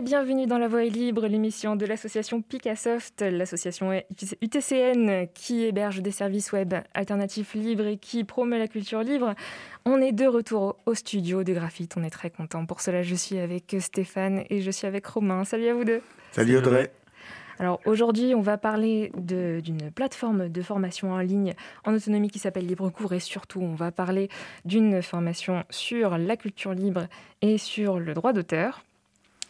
Et bienvenue dans La Voix est libre, l'émission de l'association Picassoft, l'association UTCN qui héberge des services web alternatifs libres et qui promeut la culture libre. On est de retour au studio de Graphite, on est très content. Pour cela, je suis avec Stéphane et je suis avec Romain. Salut à vous deux. Salut Audrey. Alors aujourd'hui, on va parler d'une plateforme de formation en ligne en autonomie qui s'appelle LibreCours et surtout, on va parler d'une formation sur la culture libre et sur le droit d'auteur.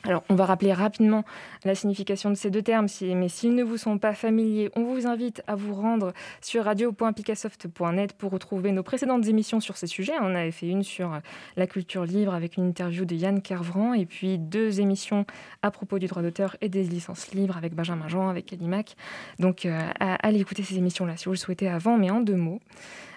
Alors, on va rappeler rapidement la signification de ces deux termes, mais s'ils ne vous sont pas familiers, on vous invite à vous rendre sur radio.picassoft.net pour retrouver nos précédentes émissions sur ces sujets. On avait fait une sur la culture libre avec une interview de Yann Kervran et puis deux émissions à propos du droit d'auteur et des licences libres avec Benjamin Jean, avec Mac. Donc, euh, allez écouter ces émissions-là si vous le souhaitez avant, mais en deux mots.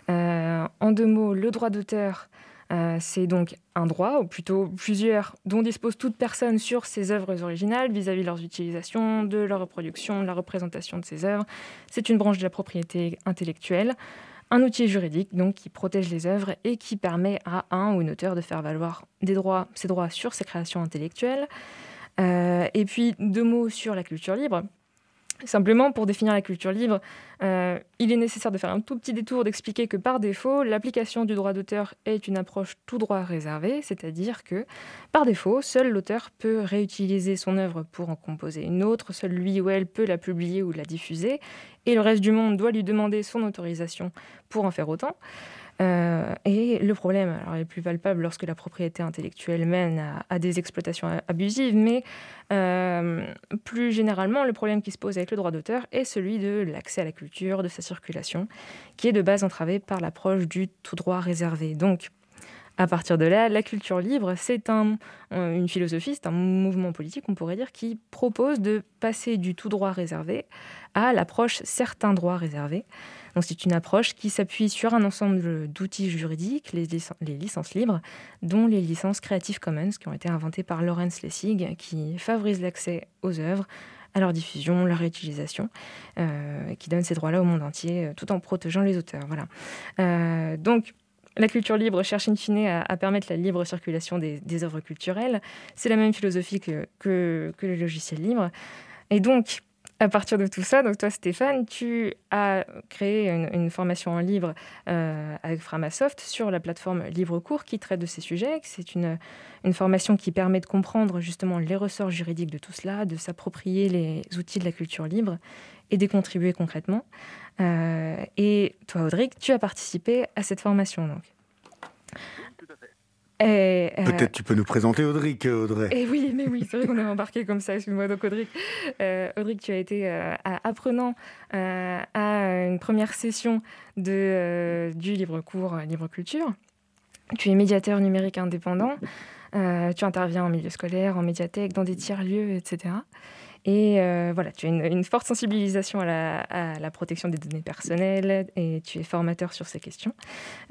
Euh, en deux mots, le droit d'auteur, euh, c'est donc un droit, ou plutôt plusieurs, dont dispose toute personne sur ses œuvres originales vis-à-vis de leurs utilisations, de leur reproduction, de la représentation de ses œuvres. C'est une branche de la propriété intellectuelle, un outil juridique donc qui protège les œuvres et qui permet à un ou une auteur de faire valoir ses droits sur ses créations intellectuelles. Euh, et puis deux mots sur la culture libre. Simplement, pour définir la culture libre, euh, il est nécessaire de faire un tout petit détour d'expliquer que par défaut, l'application du droit d'auteur est une approche tout droit réservée, c'est-à-dire que par défaut, seul l'auteur peut réutiliser son œuvre pour en composer une autre, seul lui ou elle peut la publier ou la diffuser, et le reste du monde doit lui demander son autorisation pour en faire autant. Euh, et le problème, alors, est plus palpable lorsque la propriété intellectuelle mène à, des exploitations abusives, mais euh, plus généralement, le problème qui se pose avec le droit d'auteur est celui de l'accès à la culture, de sa circulation, qui est de base entravé par l'approche du tout droit réservé. Donc, à partir de là, la culture libre, c'est un, une philosophie, c'est un mouvement politique, on pourrait dire, qui propose de passer du tout droit réservé à l'approche certains droits réservés. Donc c'est une approche qui s'appuie sur un ensemble d'outils juridiques, les, les, licences libres, dont les licences Creative Commons qui ont été inventées par Lawrence Lessig, qui favorisent l'accès aux œuvres, à leur diffusion, leur réutilisation, euh, qui donne ces droits-là au monde entier, euh, tout en protégeant les auteurs. Euh, donc la culture libre cherche in fine à, permettre la libre circulation des, œuvres culturelles. C'est la même philosophie que, le logiciel libre. Et donc, à partir de tout ça, donc toi Stéphane, tu as créé une, formation en libre euh, avec Framasoft sur la plateforme LibreCours qui traite de ces sujets. C'est une formation qui permet de comprendre justement les ressorts juridiques de tout cela, de s'approprier les outils de la culture libre et d'y contribuer concrètement. Euh, et toi Audric, tu as participé à cette formation donc. Euh, Peut-être tu peux nous présenter Audric, Audrey. Et eh oui, mais oui, c'est vrai qu'on est embarqué comme ça, excuse-moi. Donc Audric, euh, Audric tu as été euh, apprenant à une première session de, du livre cours Libre Culture. Tu es médiateur numérique indépendant. tu interviens en milieu scolaire, en médiathèque, dans des tiers-lieux, etc. Et euh, voilà, tu as une, forte sensibilisation à la, protection des données personnelles et tu es formateur sur ces questions.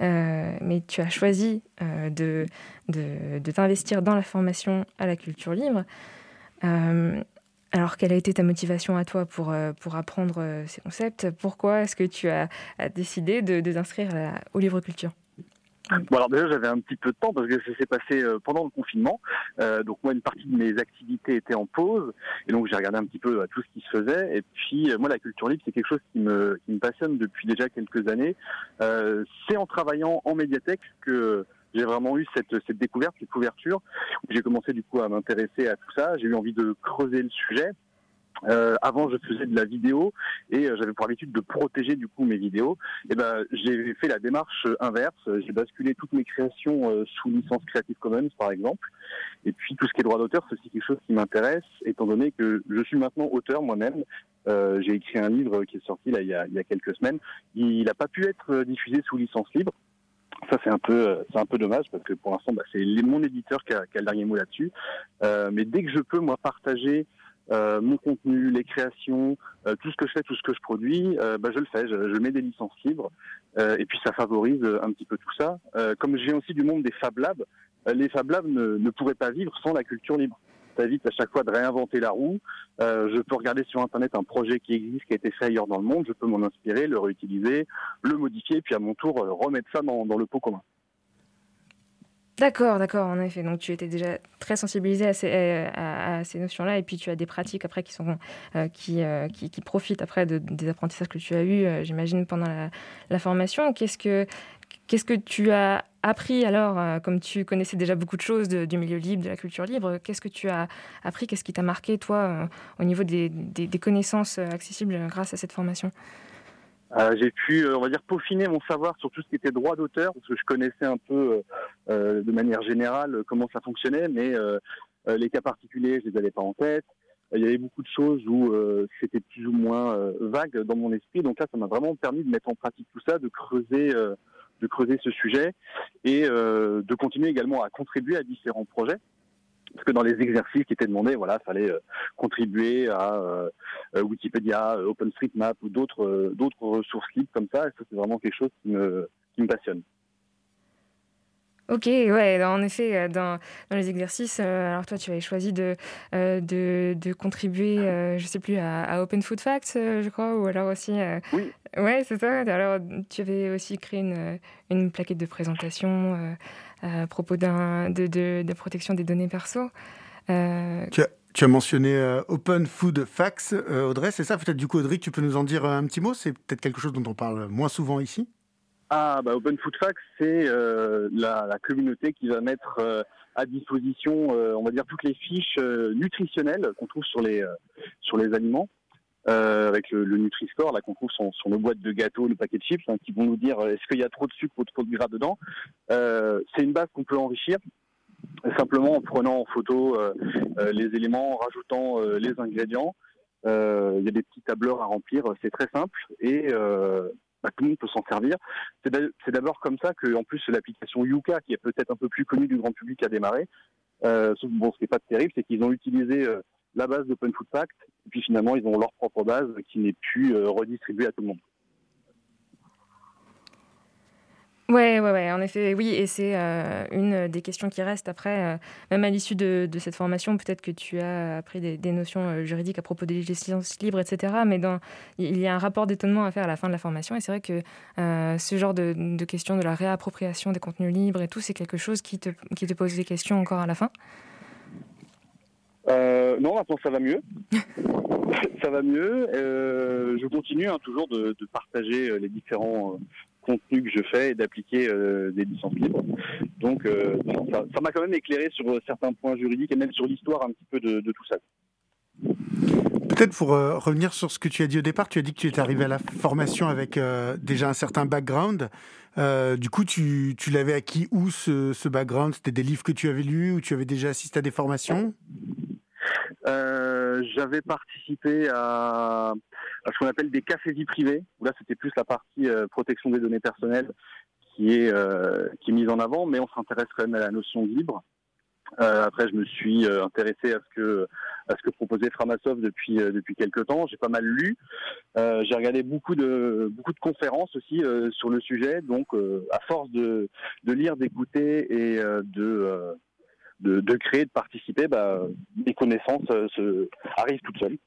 Euh, mais tu as choisi euh, de, t'investir dans la formation à la culture libre. alors, quelle a été ta motivation à toi pour, pour apprendre ces concepts? Pourquoi est-ce que tu as, décidé de, de t'inscrire au livre culture? Bon alors déjà j'avais un petit peu de temps parce que ça s'est passé euh, pendant le confinement. Euh, donc moi une partie de mes activités était en pause et donc j'ai regardé un petit peu tout ce qui se faisait. Et puis euh, moi la culture libre c'est quelque chose qui me, qui me passionne depuis déjà quelques années. c'est en travaillant en médiathèque que j'ai vraiment eu cette, cette découverte, cette couverture. J'ai commencé du coup à m'intéresser à tout ça. J'ai eu envie de creuser le sujet. Euh, avant, je faisais de la vidéo et euh, j'avais pour habitude de protéger du coup mes vidéos. Et ben, j'ai fait la démarche inverse. J'ai basculé toutes mes créations euh, sous licence Creative Commons, par exemple. Et puis tout ce qui est droit d'auteur, c'est aussi quelque chose qui m'intéresse, étant donné que je suis maintenant auteur moi-même. j'ai écrit un livre qui est sorti là il y a, il y a quelques semaines. Il n'a pas pu être diffusé sous licence libre. Ça c'est un peu c'est un peu dommage parce que pour l'instant bah, c'est mon éditeur qui a, qui a, le dernier mot là-dessus. mais dès que je peux moi partager euh, mon contenu, les créations, euh, tout ce que je fais, tout ce que je produis, euh, bah, je le fais, je, je, mets des licences libres, et puis ça favorise un petit peu tout ça. comme je viens aussi du monde des Fab Labs, les Fab Labs ne, ne, pourraient pas vivre sans la culture libre. Ça évite à chaque fois de réinventer la roue. je peux regarder sur Internet un projet qui existe, qui a été fait ailleurs dans le monde, je peux m'en inspirer, le réutiliser, le modifier, puis à mon tour remettre ça dans, dans le pot commun. D'accord, d'accord, en effet. Donc tu étais déjà très sensibilisé à ces, ces notions-là, et puis tu as des pratiques après qui sont qui, qui, profitent après des apprentissages que tu as eus, j'imagine, pendant la, formation. Qu'est-ce que qu'est-ce que tu as appris alors, comme tu connaissais déjà beaucoup de choses du milieu libre, de la culture libre, qu'est-ce que tu as appris, qu'est-ce qui t'a marqué, toi, au niveau des, des, connaissances accessibles grâce à cette formation? Euh, j'ai pu, euh, on va dire, peaufiner mon savoir sur tout ce qui était droit d'auteur, parce que je connaissais un peu, euh, de manière générale, comment ça fonctionnait, mais les cas particuliers, je les avais pas en tête. Il y avait beaucoup de choses où c'était plus ou moins vague dans mon esprit. Donc là, ça m'a vraiment permis de mettre en pratique tout ça, de creuser, de creuser ce sujet et de continuer également à contribuer à différents projets parce que dans les exercices qui étaient demandés, voilà, fallait euh, contribuer à euh, euh, Wikipédia, OpenStreetMap ou d'autres d'autres ressources libres comme ça. Et ça, c'est vraiment quelque chose qui me qui me passionne. Ok, ouais, en effet, dans, dans les exercices, alors toi, tu avais choisi de, de, de, contribuer, je sais plus, à, Open Food Facts, je crois, ou alors aussi. oui. Ouais, c'est ça. Alors, tu avais aussi créé une, une plaquette de présentation à propos de, de, protection des données perso. Euh, tu, as, tu, as, mentionné euh, Open Food Facts, euh, Audrey, c'est ça? Peut-être du coup, Audrey, tu peux nous en dire un petit mot? C'est peut-être quelque chose dont on parle moins souvent ici? Ah, bah Open Food Facts, c'est la, la, communauté qui va mettre à disposition, on va dire, toutes les fiches nutritionnelles qu'on trouve sur les, sur les aliments. Euh, avec le, le Nutri-Score, là qu'on trouve sur, sur, nos boîtes de gâteaux, le paquet de chips, hein, qui vont nous dire euh, est-ce qu'il y a trop de sucre ou trop de gras dedans. Euh, c'est une base qu'on peut enrichir simplement en prenant en photo euh, euh les éléments, en rajoutant les ingrédients. Il y a des petits tableurs à remplir, c'est très simple et bah, tout le monde peut s'en servir. C'est d'abord comme ça que, en plus, l'application Yuka, qui est peut-être un peu plus connue du grand public, a démarré. Euh, bon, ce qui n'est pas terrible, c'est qu'ils ont utilisé la base d'Open Food Pact, puis finalement, ils ont leur propre base qui n'est plus euh, redistribuée à tout le monde. Ouais, ouais, ouais, en effet, oui, et c'est euh, une des questions qui reste après, euh, même à l'issue de, cette formation, peut-être que tu as appris des, notions juridiques à propos des licences libres, etc. Mais dans, il y a un rapport d'étonnement à faire à la fin de la formation, et c'est vrai que ce genre de, questions de la réappropriation des contenus libres et tout, c'est quelque chose qui te, pose des questions encore à la fin? Euh, non, maintenant ça va mieux. ça va mieux. Euh, je continue hein, toujours de, de, partager euh, les différents euh, contenus que je fais et d'appliquer euh, des licences libres. Donc ça m'a quand même éclairé sur certains points juridiques et même sur l'histoire un petit peu de, de tout ça. Peut-être pour revenir sur ce que tu as dit au départ, tu as dit que tu étais arrivé à la formation avec déjà un certain background. du coup, tu, tu l'avais acquis où ce, ce background? C'était des livres que tu avais lus ou tu avais déjà assisté à des formations? Euh, j'avais participé à, ce qu'on appelle des cafés vie privée, où là c'était plus la partie euh, protection des données personnelles qui est, euh, qui est mise en avant, mais on s'intéresse quand même à la notion de libre. Euh, après, je me suis intéressé à ce que à ce que proposait Framasoft depuis depuis quelques temps. J'ai pas mal lu. j'ai regardé beaucoup de beaucoup de conférences aussi sur le sujet. Donc, à force de de lire, d'écouter et de de, créer, de participer, bah, les connaissances euh, arrivent toutes seules.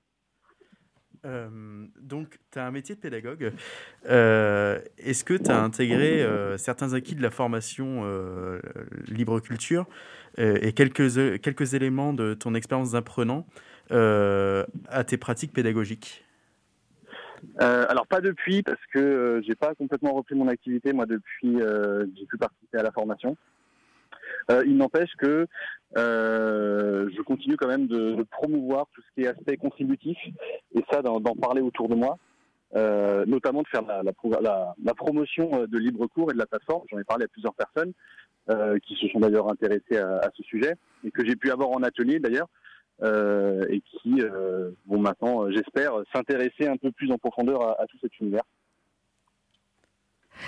Euh, donc, tu as un métier de pédagogue. Euh, est-ce que tu as intégré certains acquis de la formation libre culture et quelques, quelques éléments de ton expérience d'apprenant à tes pratiques pédagogiques? Alors pas depuis parce que j'ai pas complètement repris mon activité moi depuis j'ai pu participer à la formation. Euh, il n'empêche que euh, je continue quand même de, de, promouvoir tout ce qui est aspect contributif et ça d'en parler autour de moi. Euh, notamment de faire la, promotion de libre cours et de la plateforme. J'en ai parlé à plusieurs personnes euh, qui se sont d'ailleurs intéressées à, ce sujet et que j'ai pu avoir en atelier d'ailleurs euh, et qui vont maintenant, j'espère, s'intéresser un peu plus en profondeur à tout cet univers.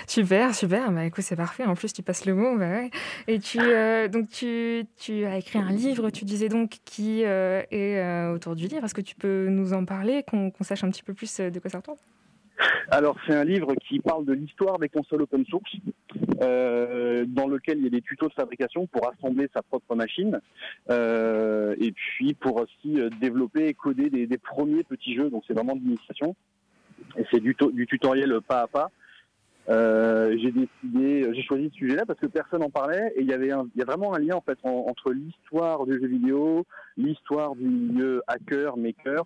Super, super. Bah, écoute, c'est parfait. En plus, tu passes le mot. Bah Et tu, euh, donc, tu, tu, as écrit un livre, tu disais donc, qui euh, est euh, autour du livre. Est-ce que tu peux nous en parler, qu'on sache un petit peu plus de quoi ça retourne alors c'est un livre qui parle de l'histoire des consoles open source, dans lequel il y a des tutos de fabrication pour assembler sa propre machine, et puis pour aussi développer et coder des, des premiers petits jeux. Donc c'est vraiment de l'initiation, et c'est du, du tutoriel pas à pas j'ai décidé, j'ai choisi ce sujet-là parce que personne n'en parlait et il y avait il y a vraiment un lien en fait entre l'histoire du jeu vidéo, l'histoire du milieu hacker, maker,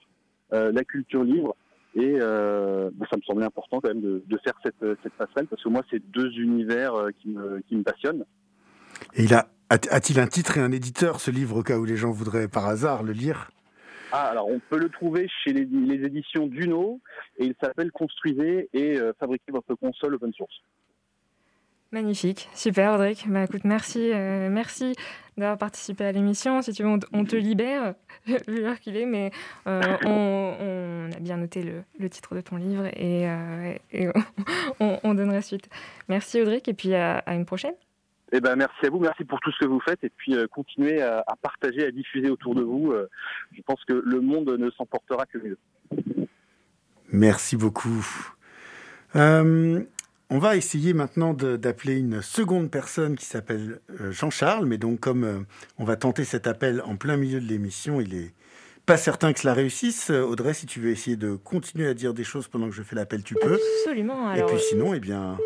la culture libre et bah, ça me semblait important quand même de, de faire cette, cette passerelle parce que moi c'est deux univers qui me, qui me passionnent. Et il a a-t-il un titre et un éditeur ce livre au cas où les gens voudraient par hasard le lire? Ah, alors on peut le trouver chez les, éditions Duno et il s'appelle Construisez et euh, fabriquez votre console open source. Magnifique, super Audric. Bah, écoute, merci, euh, merci d'avoir participé à l'émission. Si tu veux, on, te libère, vu l'heure qu'il est, mais euh, on, a bien noté le, titre de ton livre et, on, donnerait suite. Merci Audric et puis à une prochaine. Eh ben, merci à vous, merci pour tout ce que vous faites et puis euh, continuez à, partager, à diffuser autour de vous. Euh, je pense que le monde ne s'en portera que mieux. Merci beaucoup. Euh, on va essayer maintenant d'appeler une seconde personne qui s'appelle Jean-Charles, mais donc comme on va tenter cet appel en plein milieu de l'émission, il est pas certain que cela réussisse. Audrey, si tu veux essayer de continuer à dire des choses pendant que je fais l'appel, tu peux. Absolument. Et puis sinon, eh bien.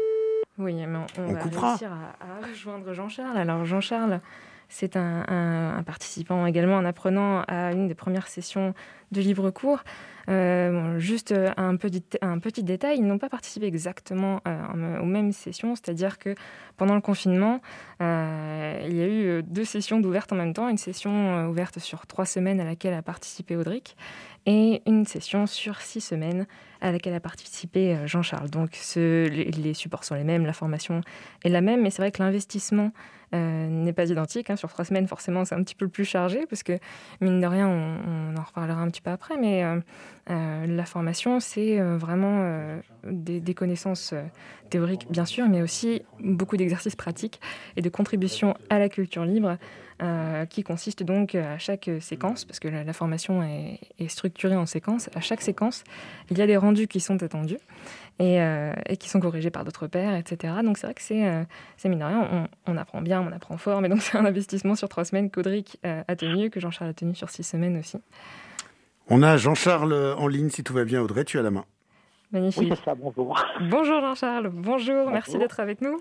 Oui, mais on, va réussir à, rejoindre Jean-Charles. Alors Jean-Charles, c'est un, participant également en apprenant à une des premières sessions de libre cours. Euh, juste un petit, un petit détail, ils n'ont pas participé exactement euh, aux mêmes sessions, c'est-à-dire que pendant le confinement, euh, il y a eu deux sessions d'ouvertes en même temps, une session ouverte sur trois semaines à laquelle a participé Audric, et une session sur six semaines à laquelle a participé euh, Jean-Charles. Donc les, supports sont les mêmes, la formation est la même, mais c'est vrai que l'investissement euh, n'est pas identique. Hein. Sur trois semaines, forcément, c'est un petit peu plus chargé, parce que, mine de rien, on, en reparlera un petit peu après, mais euh, la formation, c'est vraiment des, connaissances théoriques, bien sûr, mais aussi beaucoup d'exercices pratiques et de contributions à la culture libre. Euh, qui consiste donc à chaque séquence, parce que la, formation est, structurée en séquences, à chaque séquence, il y a des rendus qui sont attendus et, euh, qui sont corrigés par d'autres pairs, etc. Donc c'est vrai que c'est euh, rien, on, apprend bien, on apprend fort, mais donc c'est un investissement sur trois semaines qu'Audric a tenu, que Jean-Charles a tenu sur six semaines aussi. On a Jean-Charles en ligne, si tout va bien, Audrey, tu as la main. Magnifique. Oui, c'est ça, bonjour. Bonjour Jean-Charles, bonjour, merci d'être avec nous.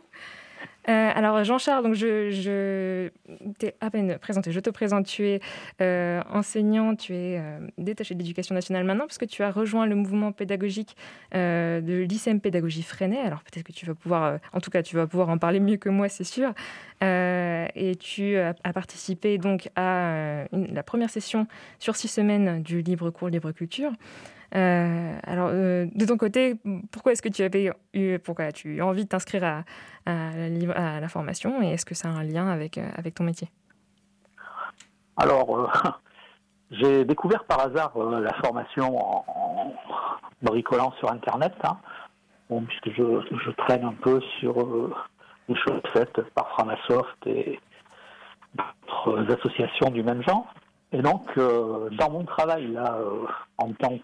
Euh, alors Jean-Charles, donc je, t'ai à peine présenté. Je te présente. Tu es euh, enseignant, tu es euh, détaché de l'éducation nationale maintenant parce que tu as rejoint le mouvement pédagogique de l'ICM Pédagogie Freinet. Alors peut-être que tu vas pouvoir, en tout cas, tu vas pouvoir en parler mieux que moi, c'est sûr. et tu as, participé donc à la première session sur six semaines du libre cours libre culture. Euh, alors, euh, de ton côté, pourquoi est-ce que tu avais eu, pourquoi tu as eu envie de t'inscrire à, la, formation et est-ce que ça a un lien avec, euh, ton métier? Alors, j'ai découvert par hasard la formation en, bricolant sur Internet, hein. puisque je, je, traîne un peu sur les choses faites par Framasoft et d'autres associations du même genre. Et donc, euh, dans mon travail là, euh, en tant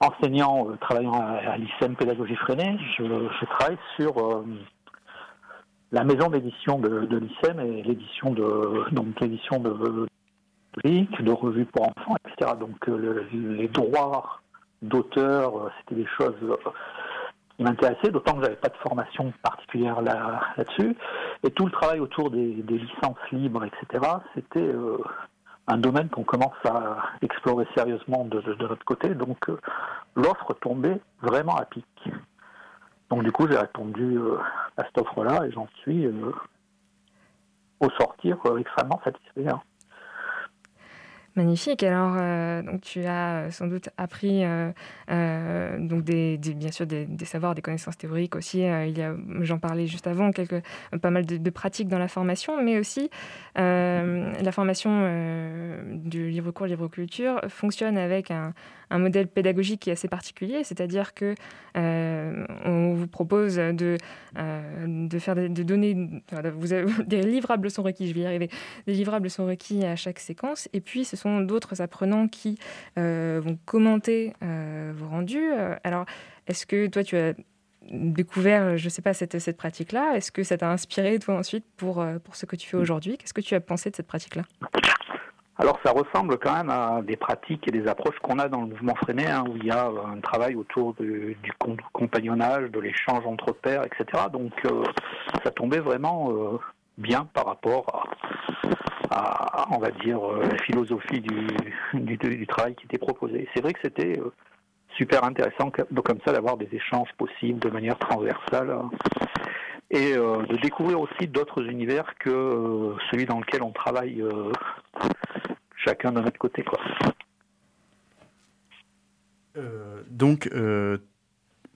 qu'enseignant euh, travaillant à, l'ICEM Pédagogie Freinée, je, travaille sur la maison d'édition de, de l'ICEM et l'édition de donc l'édition de, de revues pour enfants, etc. Donc les droits d'auteur, c'était des choses qui m'intéressaient, d'autant que j'avais pas de formation particulière là, là-dessus. Et tout le travail autour des, licences libres, etc., c'était euh, un domaine qu'on commence à explorer sérieusement de, de, notre côté. Donc euh, l'offre tombait vraiment à pic. Donc du coup, j'ai répondu euh, à cette offre-là et j'en suis au sortir extrêmement satisfait. Hein. Magnifique. Alors, euh, donc tu as euh, sans doute appris euh, donc des, bien sûr des, savoirs, des connaissances théoriques aussi. il y a, j'en parlais juste avant, quelques pas mal de, pratiques dans la formation, mais aussi la formation du livre cours, livre culture fonctionne avec un, un modèle pédagogique qui est assez particulier, c'est-à-dire que euh, on vous propose de, euh, de faire de donner vous des livrables sont requis, je vais y des livrables sont requis à chaque séquence, et puis ce sont d'autres apprenants qui euh, vont commenter vos rendus. Alors, est-ce que toi tu as découvert, je ne sais pas, cette, cette pratique-là? Est-ce que ça t'a inspiré, toi, ensuite, pour, pour ce que tu fais aujourd'hui? Qu'est-ce que tu as pensé de cette pratique-là? Alors ça ressemble quand même à des pratiques et des approches qu'on a dans le mouvement freiné, où il y a un travail autour du compagnonnage, de l'échange entre pairs, etc. Donc euh, ça tombait vraiment euh, bien par rapport à, on va dire, euh, la philosophie du, du, travail qui était proposé. C'est vrai que c'était super intéressant comme ça d'avoir des échanges possibles de manière transversale hein, et de découvrir aussi d'autres univers que celui dans lequel on travaille chacun de notre côté. Quoi. Euh, donc, euh,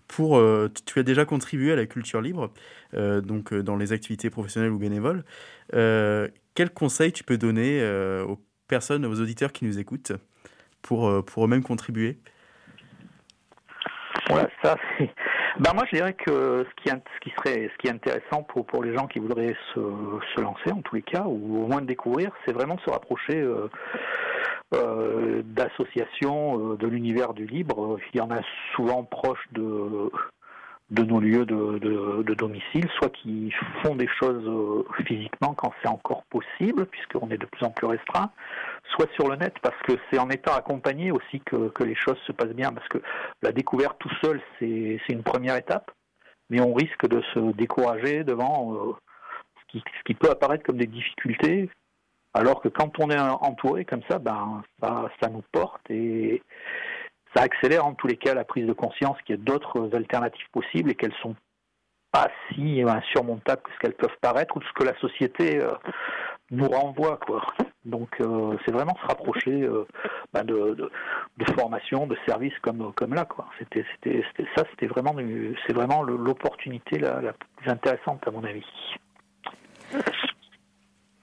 pour, euh, tu as déjà contribué à la culture libre, donc dans les activités professionnelles ou bénévoles. quels conseils tu peux donner aux personnes, aux auditeurs qui nous écoutent pour, pour eux-mêmes contribuer? Ouais, ça, c'est ben moi, je dirais que ce qui, ce qui serait, ce qui est intéressant pour, pour les gens qui voudraient se, se lancer, en tous les cas, ou au moins découvrir, c'est vraiment se rapprocher euh, euh, d'associations euh, de l'univers du libre. Il y en a souvent proches de de nos lieux de, de, domicile, soit qui font des choses euh, physiquement quand c'est encore possible, puisqu'on est de plus en plus restreint, soit sur le net, parce que c'est en étant accompagné aussi que, que, les choses se passent bien, parce que la découverte tout seul, c'est une première étape, mais on risque de se décourager devant euh, ce, qui, ce, qui, peut apparaître comme des difficultés, alors que quand on est entouré comme ça, ben, ça, ça nous porte et ça accélère en tous les cas la prise de conscience qu'il y a d'autres alternatives possibles et qu'elles sont pas si insurmontables que ce qu'elles peuvent paraître ou ce que la société euh, nous renvoie quoi. Donc euh, c'est vraiment se rapprocher euh, bah, de, de, formation, de services comme comme là quoi. C'était c'était ça c'était vraiment c'est vraiment l'opportunité la, la plus intéressante à mon avis.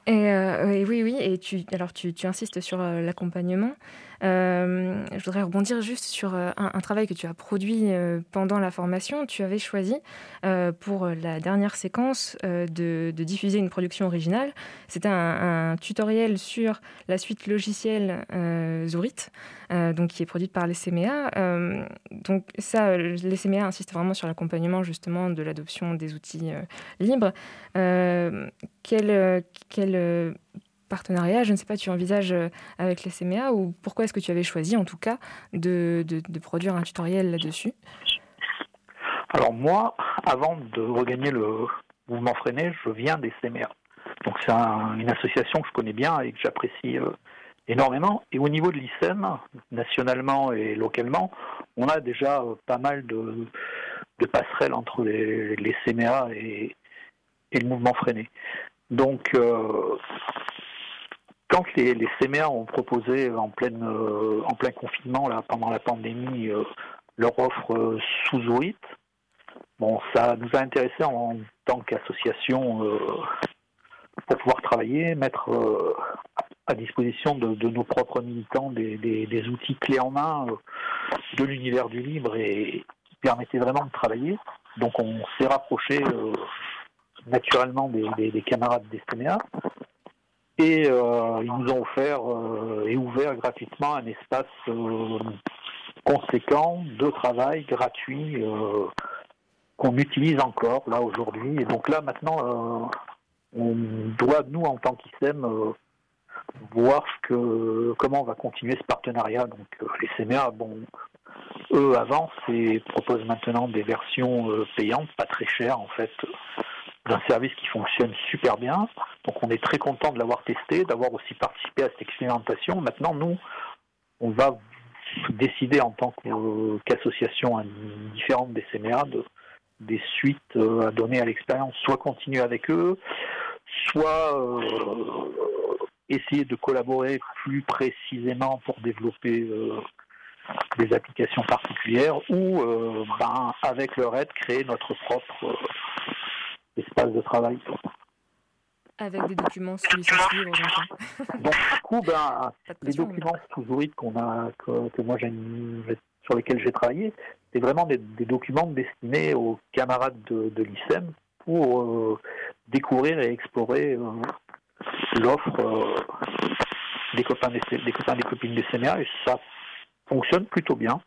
Et, oui, oui, et tu, alors tu, tu insistes sur l'accompagnement. Euh, je voudrais rebondir juste sur euh, un, travail que tu as produit euh, pendant la formation. Tu avais choisi pour la dernière séquence de, diffuser une production originale. C'était un, tutoriel sur la suite logicielle Zurit, donc qui est produite par les CMA. donc ça, les CMA insistent vraiment sur l'accompagnement justement de l'adoption des outils libres. quel, quel partenariat, je ne sais pas, tu envisages euh, avec les CMA ou pourquoi est-ce que tu avais choisi en tout cas de, produire un tutoriel là-dessus? Alors moi, avant de regagner le mouvement freiné, je viens des CMA. Donc c'est une association que je connais bien et que j'apprécie euh, énormément. Et au niveau de l'ICEM, nationalement et localement, on a déjà euh, pas mal de, passerelles entre les, les CMA et, le mouvement freiné. Donc, quand les, les ont proposé euh, en plein confinement, là, pendant la pandémie, euh, leur offre euh, sous OIT, bon, ça nous a intéressés en, tant qu'association pour pouvoir travailler, mettre à disposition de, nos propres militants des, outils clés en main de l'univers du libre et qui permettaient vraiment de travailler. Donc on s'est rapproché naturellement des, des, camarades des CMA et euh, ils nous ont offert euh, et ouvert gratuitement un espace euh, conséquent de travail gratuit qu'on utilise encore là aujourd'hui. Et donc là maintenant, on doit nous en tant qu'ISEM voir que, comment on va continuer ce partenariat. Donc les CMA, bon, eux avancent et proposent maintenant des versions payantes, pas très chères en fait, d'un service qui fonctionne super bien. Donc on est très content de l'avoir testé, d'avoir aussi participé à cette expérimentation. Maintenant, nous, on va décider en tant qu'association différente des CMA de, des suites euh, à donner à l'expérience, soit continuer avec eux, soit euh, essayer de collaborer plus précisément pour développer euh, des applications particulières, ou ben, avec leur aide créer notre propre espace de travail. Avec des documents libre, Donc, du coup, ben, les documents sous qu'on a, que, moi sur lesquels j'ai travaillé, c'est vraiment des, documents destinés aux camarades de, de l'ICEM pour euh, découvrir et explorer euh, l'offre euh, des copains des, des copains des copines des CMA et ça fonctionne plutôt bien.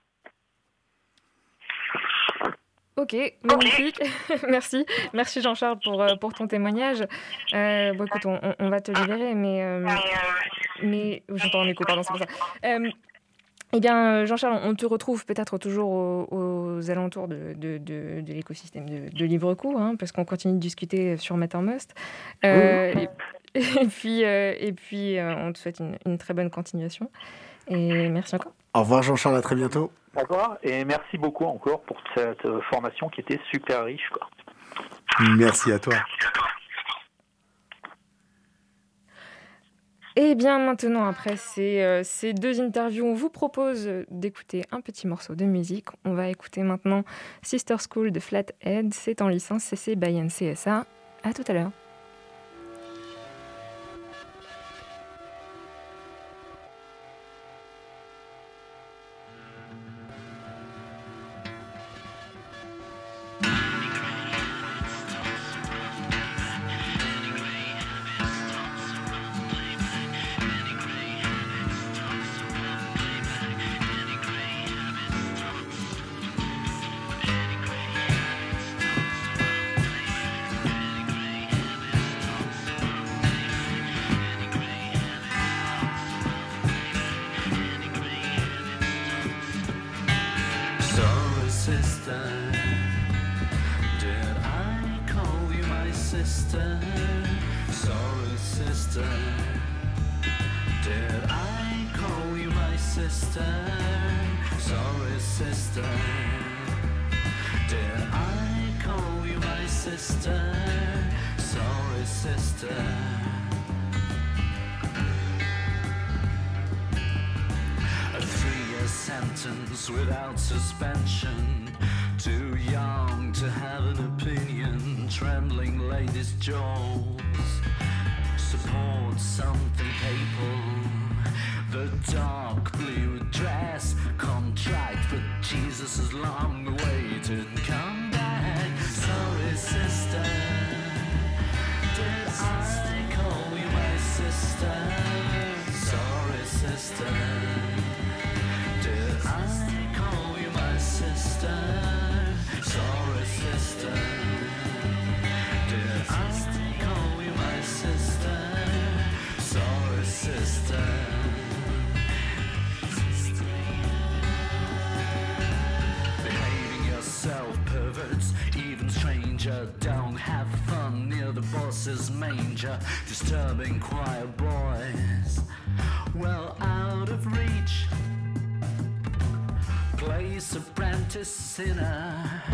Ok, magnifique. Merci. Merci Jean-Charles pour, euh, pour ton témoignage. Euh, bon, écoute, on, va te libérer, mais euh, mais j'entends un écho, pardon, c'est pour ça. Eh bien, Jean-Charles, on te retrouve peut-être toujours aux, alentours de, de, l'écosystème de, de LibreCo, hein, parce qu'on continue de discuter sur Mattermost. et, puis, et puis on te souhaite une, une, très bonne continuation. Et merci encore. Au revoir Jean-Charles, à très bientôt. Au revoir, et merci beaucoup encore pour cette formation qui était super riche. Quoi. Merci à toi. Et eh bien maintenant, après ces, euh, ces, deux interviews, on vous propose d'écouter un petit morceau de musique. On va écouter maintenant Sister School de Flathead. C'est en licence CC by NCSA. À tout à l'heure. sister, sorry sister. Did I call you my sister? Sorry sister. Did I call you my sister? Sorry sister. A three-year sentence without suspension. Too young trembling lady's jaws support something people. The dark blue dress contract for Jesus' long-awaited come. Disturbing choir boys, well out of reach. Place apprentice sinner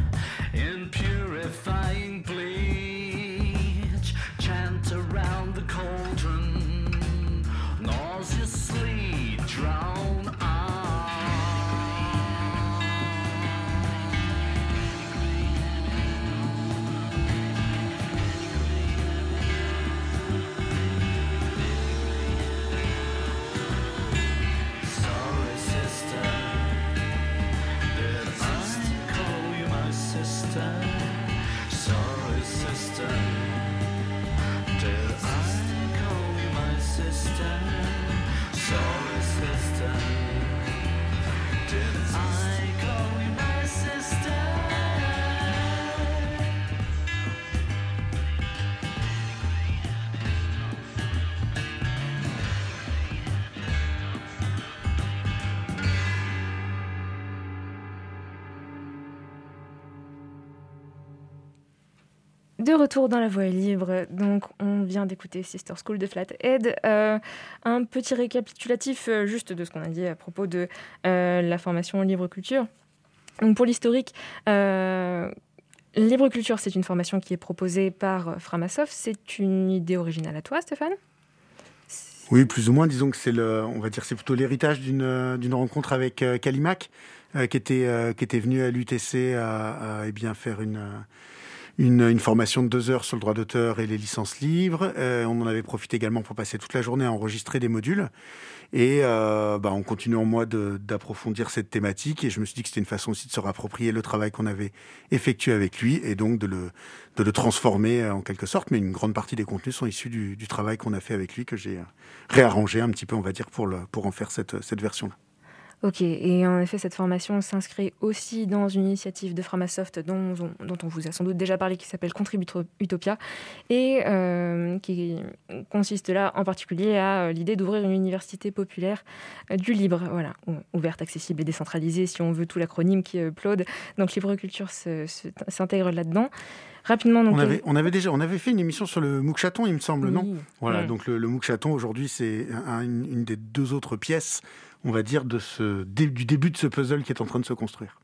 De retour dans la voie libre, donc on vient d'écouter Sister School de Flathead. Euh, un petit récapitulatif euh, juste de ce qu'on a dit à propos de euh, la formation Libre Culture. Donc pour l'historique, Libre Culture, c'est une formation qui est proposée par Framasoft. C'est une idée originale à toi, Stéphane? Oui, plus ou moins. Disons que c'est le, on va dire, c'est plutôt l'héritage d'une d'une rencontre avec Kalimak, qui était qui était venu à l'UTC à, à, eh bien faire une une, formation de deux heures sur le droit d'auteur et les licences livres. Euh, on en avait profité également pour passer toute la journée à enregistrer des modules. Et euh, bah, on continue en moi d'approfondir cette thématique. Et je me suis dit que c'était une façon aussi de se rapproprier le travail qu'on avait effectué avec lui et donc de le, transformer euh, en quelque sorte. Mais une grande partie des contenus sont issus du, travail qu'on a fait avec lui, que j'ai réarrangé un petit peu, on va dire, pour, pour en faire cette, cette version-là. Ok, et en effet, cette formation s'inscrit aussi dans une initiative de Framasoft dont, on- dont on vous a sans doute déjà parlé, qui s'appelle Contribute Utopia, et euh, qui consiste là en particulier à euh, l'idée d'ouvrir une université populaire euh, du libre, voilà, ou- ouverte, accessible et décentralisée, si on veut tout l'acronyme qui upload. Donc Libre Culture s'intègre là-dedans. Rapidement, donc. On avait, on avait déjà on avait fait une émission sur le MOOC chaton, il me semble, non? Voilà, donc le, le MOOC chaton, aujourd'hui, c'est un- une, une des deux autres pièces, on va dire, de ce, du début de ce puzzle qui est en train de se construire.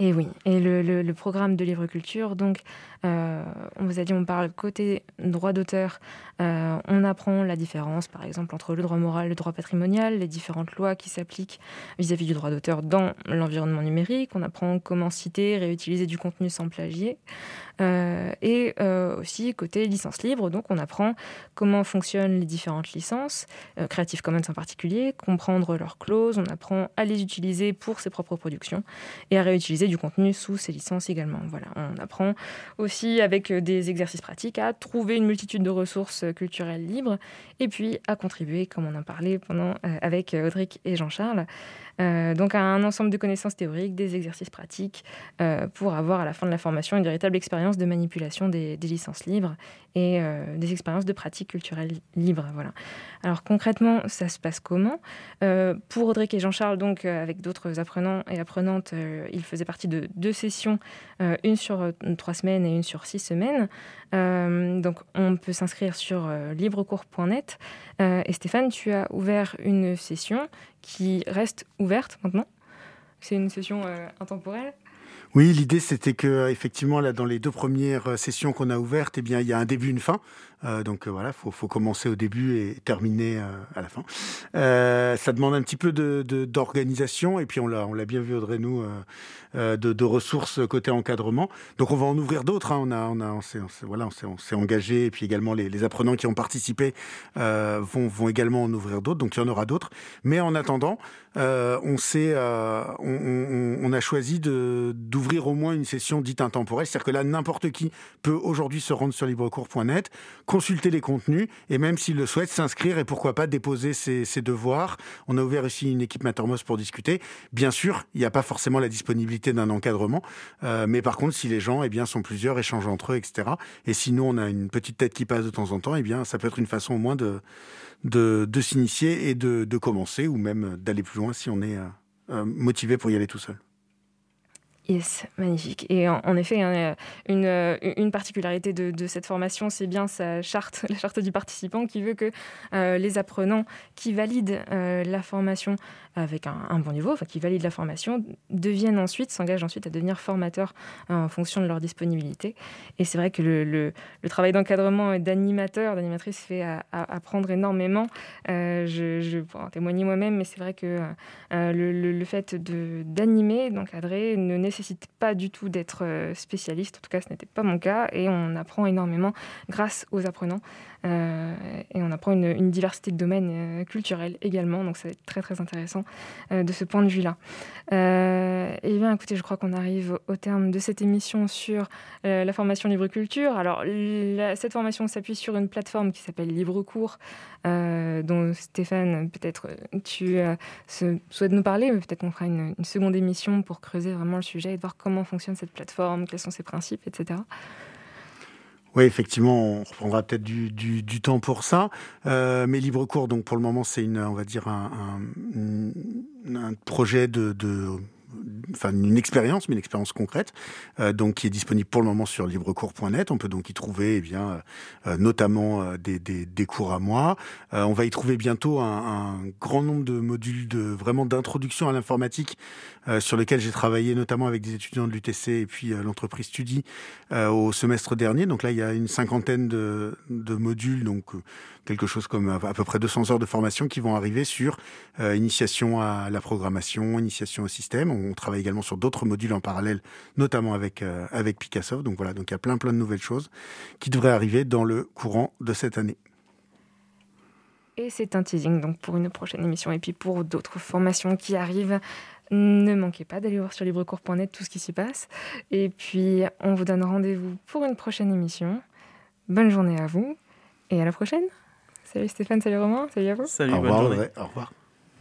Et oui, et le, programme de livre culture, donc, euh, on vous a dit, on parle côté droit d'auteur, euh, on apprend la différence, par exemple, entre le droit moral le droit patrimonial, les différentes lois qui s'appliquent vis-à-vis du droit d'auteur dans l'environnement numérique, on apprend comment citer, réutiliser du contenu sans plagier, Euh, et aussi côté licence libre, donc on apprend comment fonctionnent les différentes licences, Creative Commons en particulier, comprendre leurs clauses, on apprend à les utiliser pour ses propres productions et à réutiliser du contenu sous ces licences également. Voilà, on apprend aussi avec euh, des exercices pratiques à trouver une multitude de ressources euh, culturelles libres et puis à contribuer, comme on en parlait pendant euh, avec Audric et Jean-Charles, euh, donc un ensemble de connaissances théoriques, des exercices pratiques euh, pour avoir à la fin de la formation une véritable expérience de manipulation des, licences libres et euh, des expériences de pratique culturelle libre. Voilà. Alors concrètement, ça se passe comment? Euh, Pour Audric et Jean-Charles, donc avec d'autres apprenants et apprenantes, ils faisaient partie de deux sessions, une sur trois semaines et une sur six semaines. Donc on peut s'inscrire sur librecours.net. Et Stéphane, tu as ouvert une session qui reste ouverte C'est une session euh, intemporelle. Oui, l'idée c'était que effectivement là dans les deux premières euh, sessions qu'on a ouvertes, eh il y a un début, une fin. Euh, donc euh, voilà, faut, faut commencer au début et terminer euh, à la fin. Ça demande un petit peu de de- d'organisation et puis on l'a bien vu Audrey nous de, de ressources côté encadrement. Donc on va en ouvrir d'autres. hein. On a on a s'est voilà engagé et puis également les, apprenants qui ont participé vont vont également en ouvrir d'autres. Donc il y en aura d'autres. Mais en attendant, on s'est on, a choisi de d'ouvrir au moins une session dite intemporelle. C'est-à-dire que là n'importe qui peut aujourd'hui se rendre sur librecours.net, consulter les contenus et même s'il le souhaite s'inscrire et pourquoi pas déposer ses, ses devoirs. On a ouvert aussi une équipe Mattermost pour discuter. Bien sûr, il n'y a pas forcément la disponibilité d'un encadrement, euh, mais par contre, si les gens eh bien, sont plusieurs, échangent entre eux, etc. Et si nous, on a une petite tête qui passe de temps en temps, eh bien, ça peut être une façon au moins de, de, de s'initier et de, de commencer, ou même d'aller plus loin si on est euh, euh, motivé pour y aller tout seul. Yes, magnifique. Et en, effet, hein, une, euh, une particularité de, cette formation, c'est bien sa charte, la charte du participant, qui veut que euh, les apprenants qui valident euh, la formation avec un, bon niveau, enfin qui valident la formation, deviennent ensuite, s'engagent ensuite à devenir formateurs euh, en fonction de leur disponibilité. Et c'est vrai que le, travail d'encadrement et d'animateur, d'animatrice fait apprendre énormément. Euh, je, je pourrais en témoigner moi-même, mais c'est vrai que euh, le, fait d'animer, d'encadrer, ne nécessite pas du tout d'être euh, spécialiste. En tout cas, ce n'était pas mon cas. Et on apprend énormément grâce aux apprenants. Euh, et on apprend une, diversité de domaines euh, culturels également. Donc, ça être très, très intéressant euh, de ce point de vue-là. Et bien, écoutez, je crois qu'on arrive au terme de cette émission sur la formation Libre Culture. Alors, cette formation s'appuie sur une plateforme qui s'appelle LibreCours, euh, dont Stéphane, peut-être tu souhaites nous parler, mais peut-être qu'on fera une, une seconde émission pour creuser vraiment le sujet et de voir comment fonctionne cette plateforme, quels sont ses principes, etc. Oui, effectivement, on reprendra peut-être du, du- temps pour ça. Euh, mais LibreCours, donc pour le moment, c'est une, on va dire un, un projet de, de- une expérience, mais une expérience concrète, euh, donc qui est disponible pour le moment sur librecours.net. On peut donc y trouver, eh bien, euh, notamment euh, des, des- des cours à moi. On va y trouver bientôt un, grand nombre de modules de vraiment d'introduction à l'informatique sur lesquels j'ai travaillé notamment avec des étudiants de l'UTC et puis l'entreprise Studi au semestre dernier. Donc là, il y a une cinquantaine de, de modules, donc quelque chose comme à, peu près 200 heures de formation qui vont arriver sur initiation à la programmation, initiation au système. On travaille également sur d'autres modules en parallèle, notamment avec euh, avec Picassoft. Donc voilà, donc il y a plein plein de nouvelles choses qui devraient arriver dans le courant de cette année. Et c'est un teasing donc pour une prochaine émission et puis pour d'autres formations qui arrivent. Ne manquez pas d'aller voir sur librecours.net tout ce qui s'y passe. Et puis, on vous donne rendez-vous pour une prochaine émission. Bonne journée à vous et à la prochaine. Salut Stéphane, salut Romain, salut à vous. Salut, Au bonne revoir, journée. Au revoir.